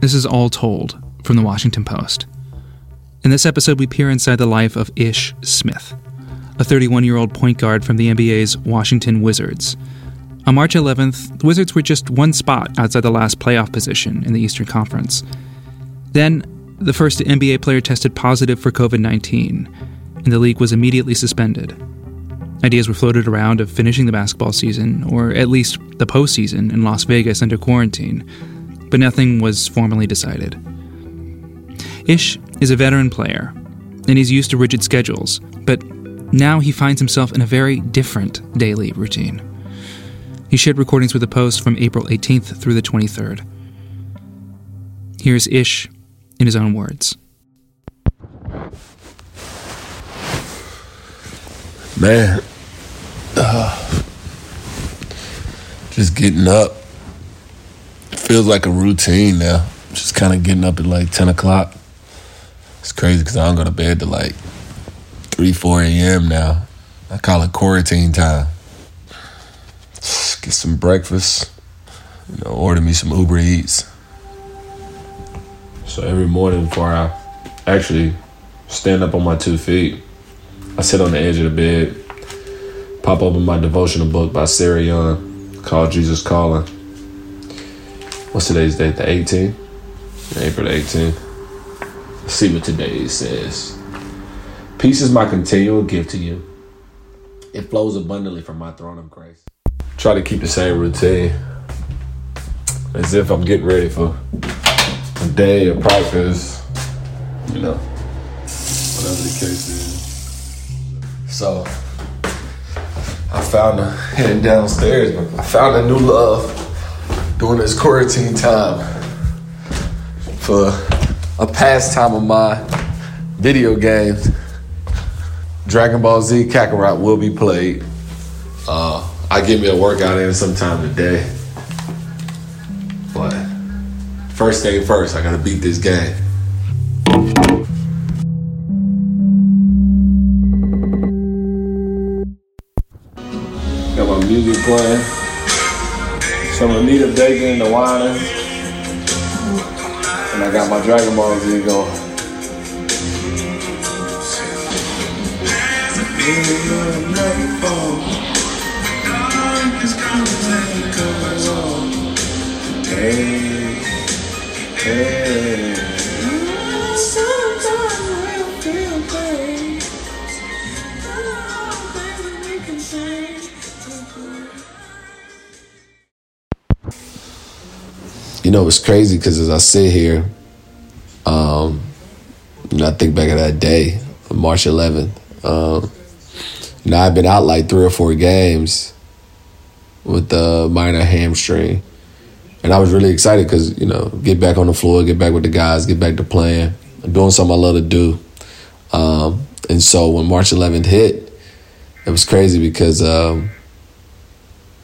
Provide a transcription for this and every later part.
This is all told from the Washington Post. In this episode, we peer inside the life of Ish Smith, a 31 year old point guard from the NBA's Washington Wizards. On March 11th, the Wizards were just one spot outside the last playoff position in the Eastern Conference. Then, the first NBA player tested positive for COVID 19, and the league was immediately suspended. Ideas were floated around of finishing the basketball season, or at least the postseason, in Las Vegas under quarantine, but nothing was formally decided. Ish is a veteran player, and he's used to rigid schedules, but now he finds himself in a very different daily routine. He shared recordings with the Post from April 18th through the 23rd. Here's Ish in his own words. Man, uh, just getting up feels like a routine now. Just kind of getting up at like 10 o'clock. It's crazy because I don't go to bed till like 3, 4 a.m. now. I call it quarantine time. Get some breakfast, you know, order me some Uber Eats. So every morning before I actually stand up on my two feet, I sit on the edge of the bed, pop open my devotional book by Sarah Young called Jesus Calling. What's today's date? The 18th? April 18th. Let's see what today says. Peace is my continual gift to you. It flows abundantly from my throne of grace. Try to keep the same routine as if I'm getting ready for a day of practice, you know, whatever the case is. So I found a heading downstairs, but I found a new love during this quarantine time for a pastime of mine, video games. Dragon Ball Z Kakarot will be played. Uh, I give me a workout in sometime today. But first thing first, I gotta beat this game. Got my music playing. Some Anita Baker and the Winans. And I got my Dragon Ball Z going. Hey, hey. You know, it's crazy because as I sit here, um, I think back of that day, March 11th. Um, you know, I've been out like three or four games with the minor hamstring. And I was really excited because, you know, get back on the floor, get back with the guys, get back to playing, doing something I love to do. Um, and so when March 11th hit, it was crazy because, um,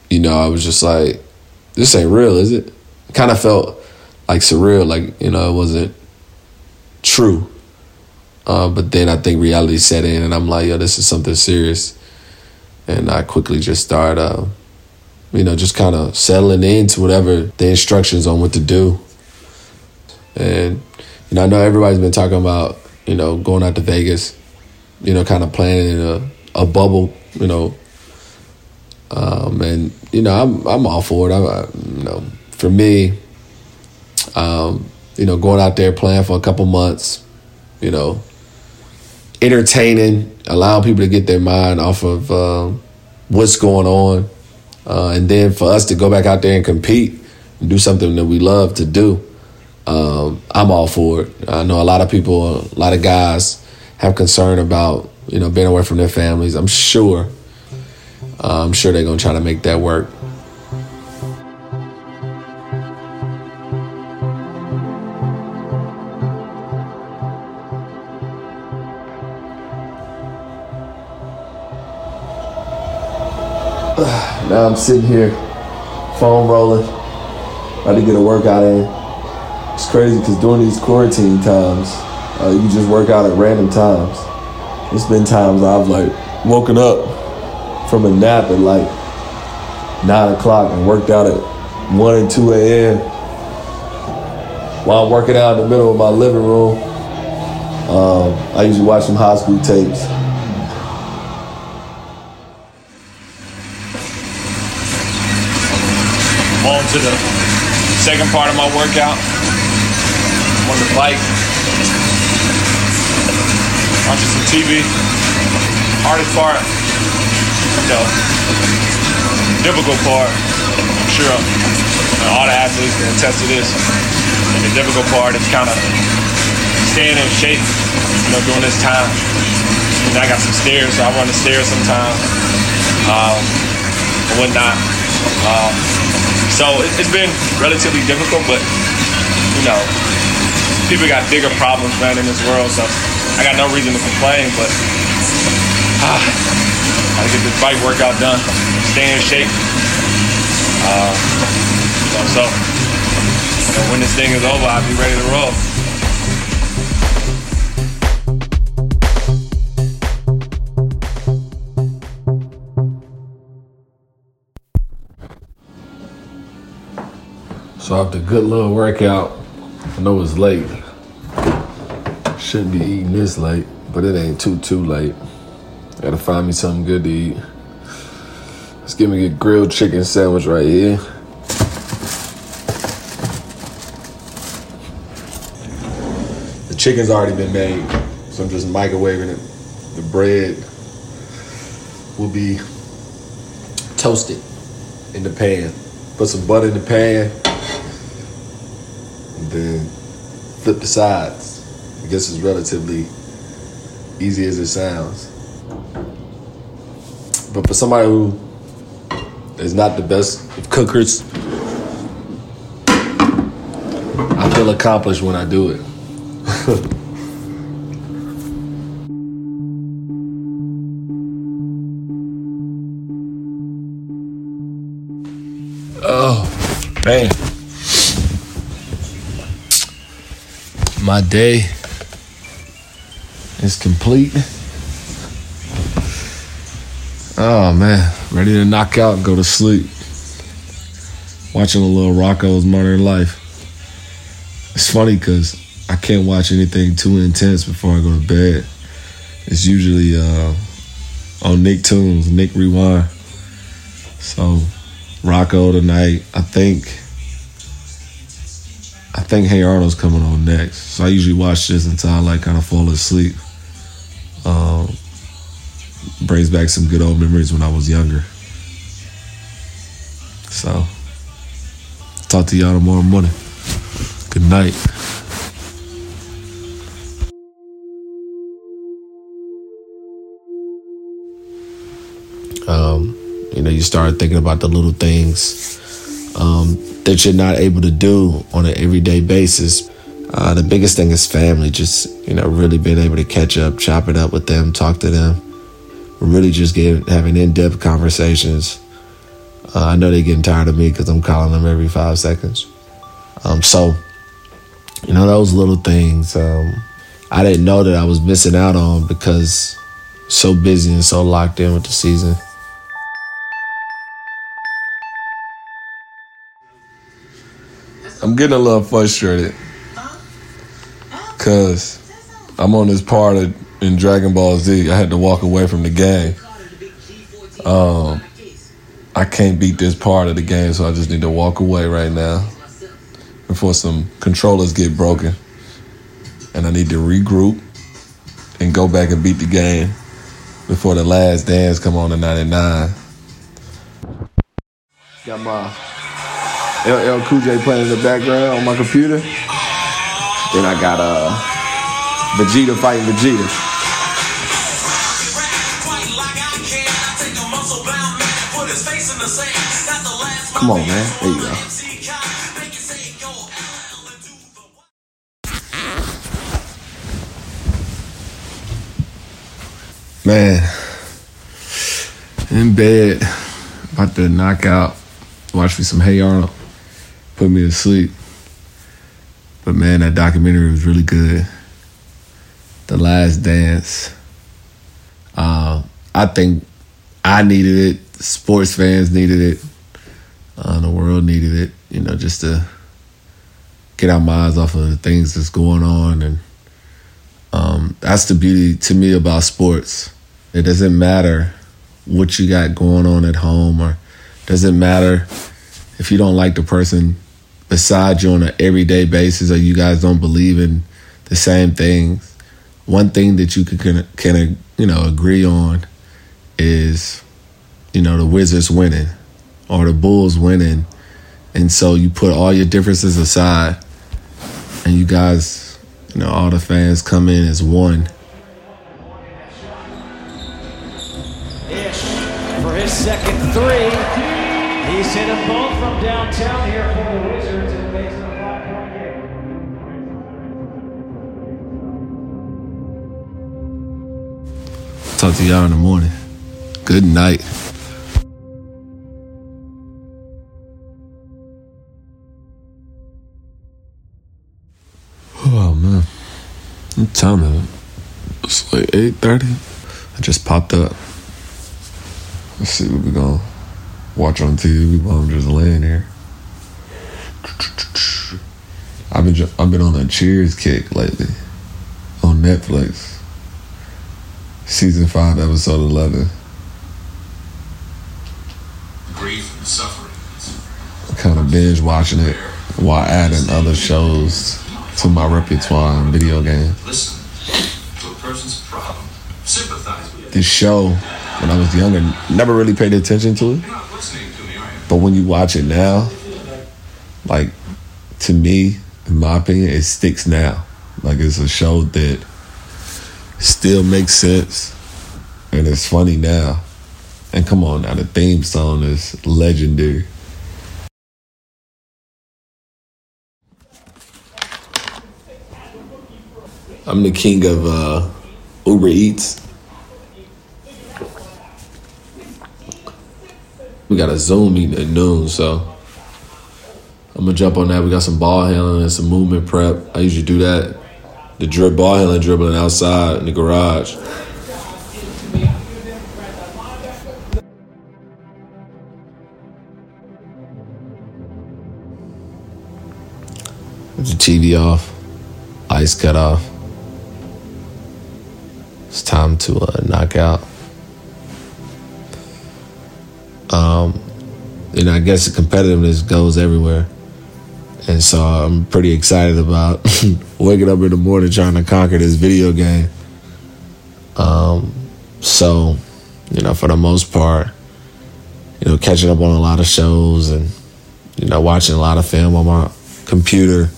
you know, I was just like, this ain't real, is it? Kind of felt like surreal, like, you know, it wasn't true. Uh, but then I think reality set in, and I'm like, yo, this is something serious. And I quickly just started, uh, you know, just kind of settling into whatever the instructions on what to do. And, you know, I know everybody's been talking about, you know, going out to Vegas, you know, kind of planning in a, a bubble, you know. Um, and, you know, I'm, I'm all for it. I, you know, for me, um, you know, going out there playing for a couple months, you know, entertaining, allowing people to get their mind off of um, what's going on, uh, and then for us to go back out there and compete and do something that we love to do. Um, I'm all for it. I know a lot of people, a lot of guys have concern about you know being away from their families. I'm sure, uh, I'm sure they're gonna try to make that work. Now I'm sitting here, phone rolling, about to get a workout in. It's crazy because during these quarantine times, uh, you just work out at random times. It's been times I've like woken up from a nap at like nine o'clock and worked out at one and two a.m. while I'm working out in the middle of my living room. Um, I usually watch some high school tapes. To the second part of my workout. On the bike. Watching some TV. Hardest part, you know, difficult part. I'm sure all the athletes can attest to this. The difficult part is kind of staying in shape, you know, during this time. And I got some stairs, so I run the stairs sometimes, um, and whatnot. Uh, so it, it's been relatively difficult, but you know, people got bigger problems, man, in this world. So I got no reason to complain, but ah, gotta get this bike workout done, stay in shape. Uh, so, so you know, when this thing is over, I'll be ready to roll. So after a good little workout, I know it's late. Shouldn't be eating this late, but it ain't too too late. Gotta find me something good to eat. Let's give me a grilled chicken sandwich right here. The chicken's already been made, so I'm just microwaving it. The bread will be toasted in the pan. Put some butter in the pan, and then flip the sides. I guess it's relatively easy as it sounds. But for somebody who is not the best of cookers, I feel accomplished when I do it. oh, man. My day is complete. Oh man, ready to knock out and go to sleep. Watching a little Rocko's Modern Life. It's funny because I can't watch anything too intense before I go to bed. It's usually uh, on Nicktoons, Nick Rewind. So Rocco tonight, I think. I think Hey Arnold's coming on next. So I usually watch this until I like kind of fall asleep. Um, brings back some good old memories when I was younger. So, talk to y'all tomorrow morning. Good night. Um, you know, you start thinking about the little things um, that you're not able to do on an everyday basis. Uh, the biggest thing is family. Just you know, really being able to catch up, chop it up with them, talk to them, really just get having in-depth conversations. Uh, I know they're getting tired of me because I'm calling them every five seconds. Um, so, you know, those little things um, I didn't know that I was missing out on because so busy and so locked in with the season. I'm getting a little frustrated because I'm on this part of, in Dragon Ball Z. I had to walk away from the game. Um, I can't beat this part of the game, so I just need to walk away right now before some controllers get broken. And I need to regroup and go back and beat the game before the last dance come on in 99. Got my LL Cool J playing in the background on my computer. Then I got uh Vegeta fighting Vegeta. Come on, man. There you go. Man, in bed, about to knock out, watch me some Hey Arnold, put me to sleep. But man, that documentary was really good. The Last Dance. Uh, I think I needed it. Sports fans needed it. Uh, the world needed it. You know, just to get our minds off of the things that's going on, and um, that's the beauty to me about sports. It doesn't matter what you got going on at home, or doesn't matter if you don't like the person beside you on an everyday basis, or you guys don't believe in the same things. One thing that you can can you know agree on is you know the Wizards winning or the Bulls winning, and so you put all your differences aside, and you guys, you know, all the fans come in as one. Ish for his second three. He's hit them both from downtown here for the Wizards and makes it a five-point game. Talk to y'all in the morning. Good night. Oh man. What time is it? It's like 8.30. I just popped up. Let's see what we gonna watch on TV while I'm just laying here. I've been ju- I've been on a Cheers kick lately on Netflix. Season five, episode eleven. grief and suffering. kind of binge watching it while adding other shows to my repertoire and video games. Listen to a person's problem. Sympathize with. This show, when I was younger, never really paid attention to it. You're not listening to me, are you? But when you watch it now, like to me, in my opinion, it sticks now. Like it's a show that still makes sense and it's funny now. And come on now, the theme song is legendary. I'm the king of uh, Uber Eats. We got a Zoom meeting at noon, so I'm gonna jump on that. We got some ball handling and some movement prep. I usually do that. The drib ball handling dribbling outside in the garage. The TV off, ice cut off. It's time to uh, knock out. Um, and I guess the competitiveness goes everywhere. And so I'm pretty excited about waking up in the morning trying to conquer this video game. Um, so, you know, for the most part, you know, catching up on a lot of shows and, you know, watching a lot of film on my computer.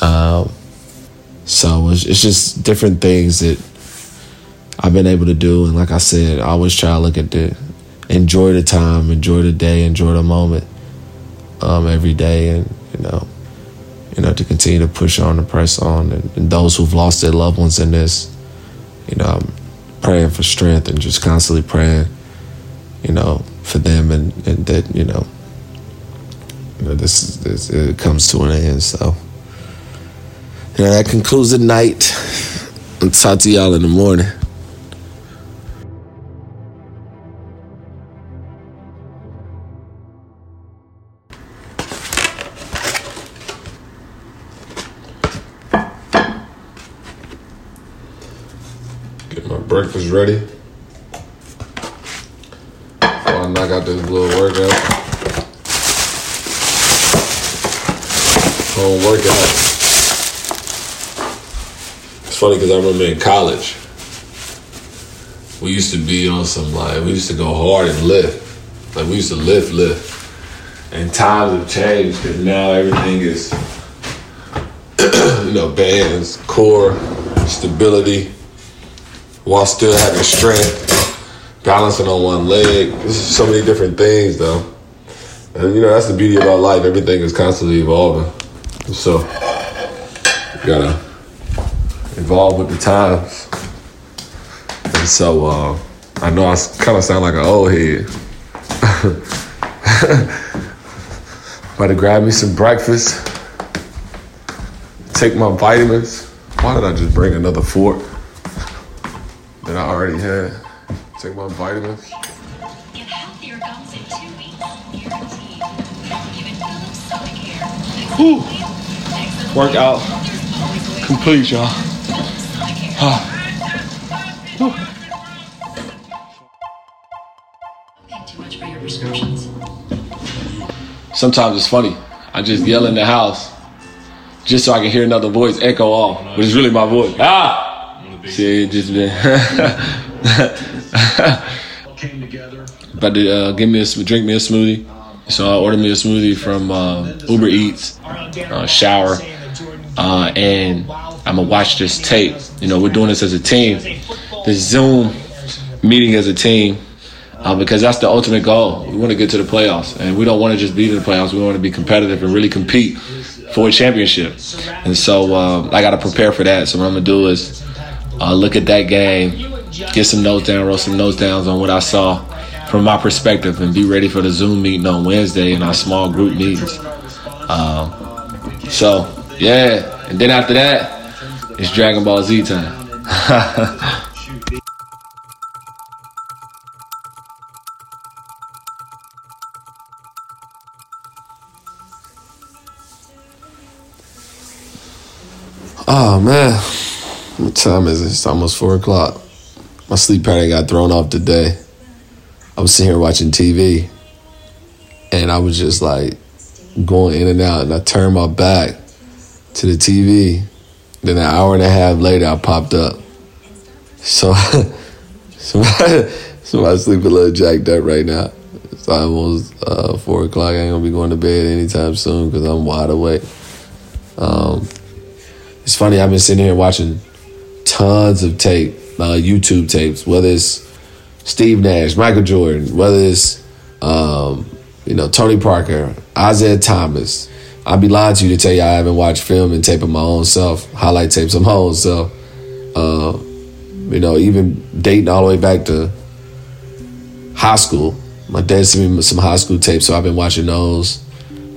Um, so it's, it's just different things that I've been able to do. And like I said, I always try to look at the, enjoy the time, enjoy the day, enjoy the moment um, every day. And, you know, you know, to continue to push on and press on. And, and those who've lost their loved ones in this, you know, I'm praying for strength and just constantly praying, you know, for them and, and that, you know, you know, this, this it comes to an end. So, you know, that concludes the night. I'll talk to y'all in the morning. Breakfast ready. Before I knock out this little workout. Home workout. It's funny because I remember in college, we used to be on some like we used to go hard and lift. Like we used to lift, lift. And times have changed because now everything is you know, bands, core, stability, while still having strength, balancing on one leg. There's so many different things though. And you know, that's the beauty about life. Everything is constantly evolving. So you gotta evolve with the times. And so uh, I know I kind of sound like an old head. About to grab me some breakfast, take my vitamins. Why did I just bring another fork that I already had? Take my vitamins. Get healthier gums in two weeks, guaranteed. Even Philips Sonicare. Whew. Workout complete, y'all. Paying too much for your prescriptions. Sometimes it's funny. I just yell in the house just so I can hear another voice echo off, but it's really my voice. Ah! See, it just been. About to uh, give me a drink me a smoothie, so I ordered me a smoothie from uh, Uber Eats. Uh, shower, uh, and I'm gonna watch this tape. You know, we're doing this as a team. This Zoom meeting as a team. Uh, because that's the ultimate goal. We want to get to the playoffs, and we don't want to just be in the playoffs. We want to be competitive and really compete for a championship. And so uh, I got to prepare for that. So what I'm gonna do is uh, look at that game, get some notes down, wrote some notes down on what I saw from my perspective, and be ready for the Zoom meeting on Wednesday in our small group meetings. Um, so yeah, and then after that, it's Dragon Ball Z time. Oh man, what time is it? It's almost four o'clock. My sleep pattern got thrown off today. I was sitting here watching TV, and I was just like going in and out, and I turned my back to the TV. Then an hour and a half later, I popped up. So, so, my, so my sleep a little jacked up right now. It's almost uh, four o'clock. I ain't gonna be going to bed anytime soon because I'm wide awake. Um, it's funny. I've been sitting here watching tons of tape, uh, YouTube tapes, whether it's Steve Nash, Michael Jordan, whether it's um, you know Tony Parker, Isaiah Thomas. I'd be lying to you to tell you I haven't watched film and tape of my own self, highlight tapes of my own self. Uh, you know, even dating all the way back to high school. My dad sent me some high school tapes, so I've been watching those,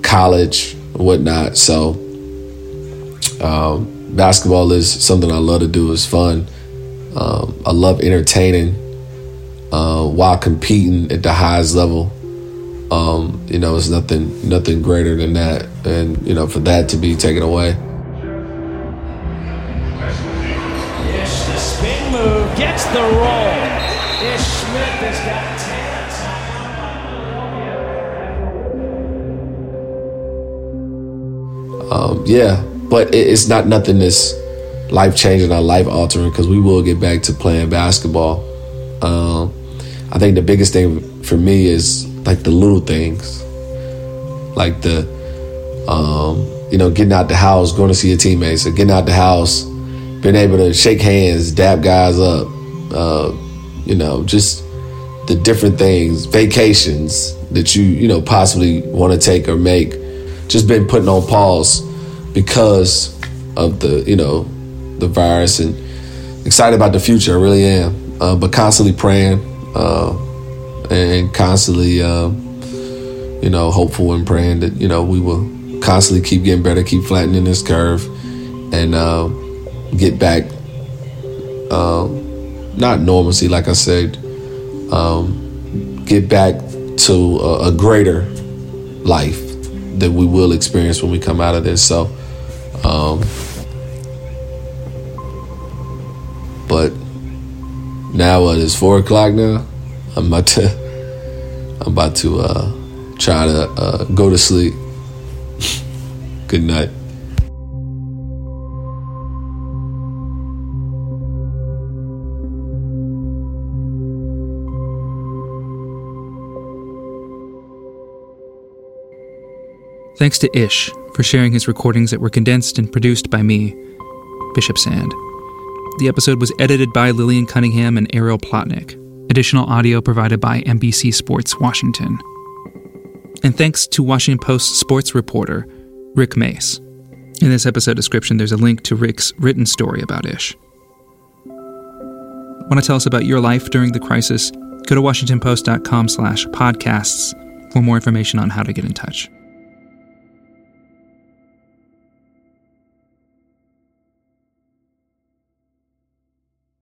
college, whatnot. So um, basketball is something I love to do. It's fun. Um, I love entertaining uh, while competing at the highest level. Um, you know, it's nothing nothing greater than that, and you know, for that to be taken away. Ish, the spin move, gets the roll. Ish Smith has got 10. Um, yeah, but it's not nothing that's life changing or life altering because we will get back to playing basketball. Um, I think the biggest thing for me is like the little things, like the, um, you know, getting out the house, going to see your teammates, or getting out the house, being able to shake hands, dap guys up, uh, you know, just the different things, vacations that you, you know, possibly want to take or make, just been putting on pause because of the, you know, the virus and excited about the future. I really am. Uh, but constantly praying uh, and constantly, uh, you know, hopeful and praying that, you know, we will constantly keep getting better, keep flattening this curve and uh, get back, um, not normalcy, like I said, um, get back to a, a greater life that we will experience when we come out of this. So, um, but now it is four o'clock now? I'm about to I'm about to uh, try to uh, go to sleep. Good night. Thanks to Ish for sharing his recordings that were condensed and produced by me, Bishop Sand. The episode was edited by Lillian Cunningham and Ariel Plotnick. Additional audio provided by NBC Sports Washington. And thanks to Washington Post sports reporter Rick Maese. In this episode description, there's a link to Rick's written story about Ish. Want to tell us about your life during the crisis? Go to washingtonpost.com slash podcasts for more information on how to get in touch.